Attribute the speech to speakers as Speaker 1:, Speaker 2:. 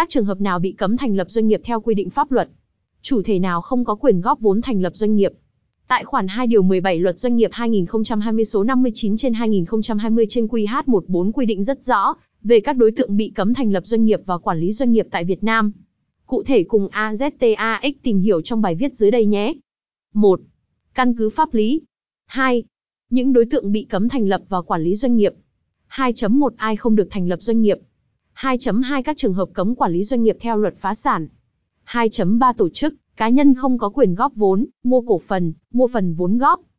Speaker 1: Các trường hợp nào bị cấm thành lập doanh nghiệp theo quy định pháp luật? Chủ thể nào không có quyền góp vốn thành lập doanh nghiệp? Tại khoản 2 điều 17 Luật Doanh nghiệp 2020 số 59 trên 2020 trên QH14 quy định rất rõ về các đối tượng bị cấm thành lập doanh nghiệp và quản lý doanh nghiệp tại Việt Nam. Cụ thể cùng AZTAX tìm hiểu trong bài viết dưới đây nhé. 1. Căn cứ pháp lý. 2. Những đối tượng bị cấm thành lập và quản lý doanh nghiệp. 2.1 Ai không được thành lập doanh nghiệp. 2.2 Các trường hợp cấm quản lý doanh nghiệp theo luật phá sản. 2.3 Tổ chức, cá nhân không có quyền góp vốn, mua cổ phần, mua phần vốn góp.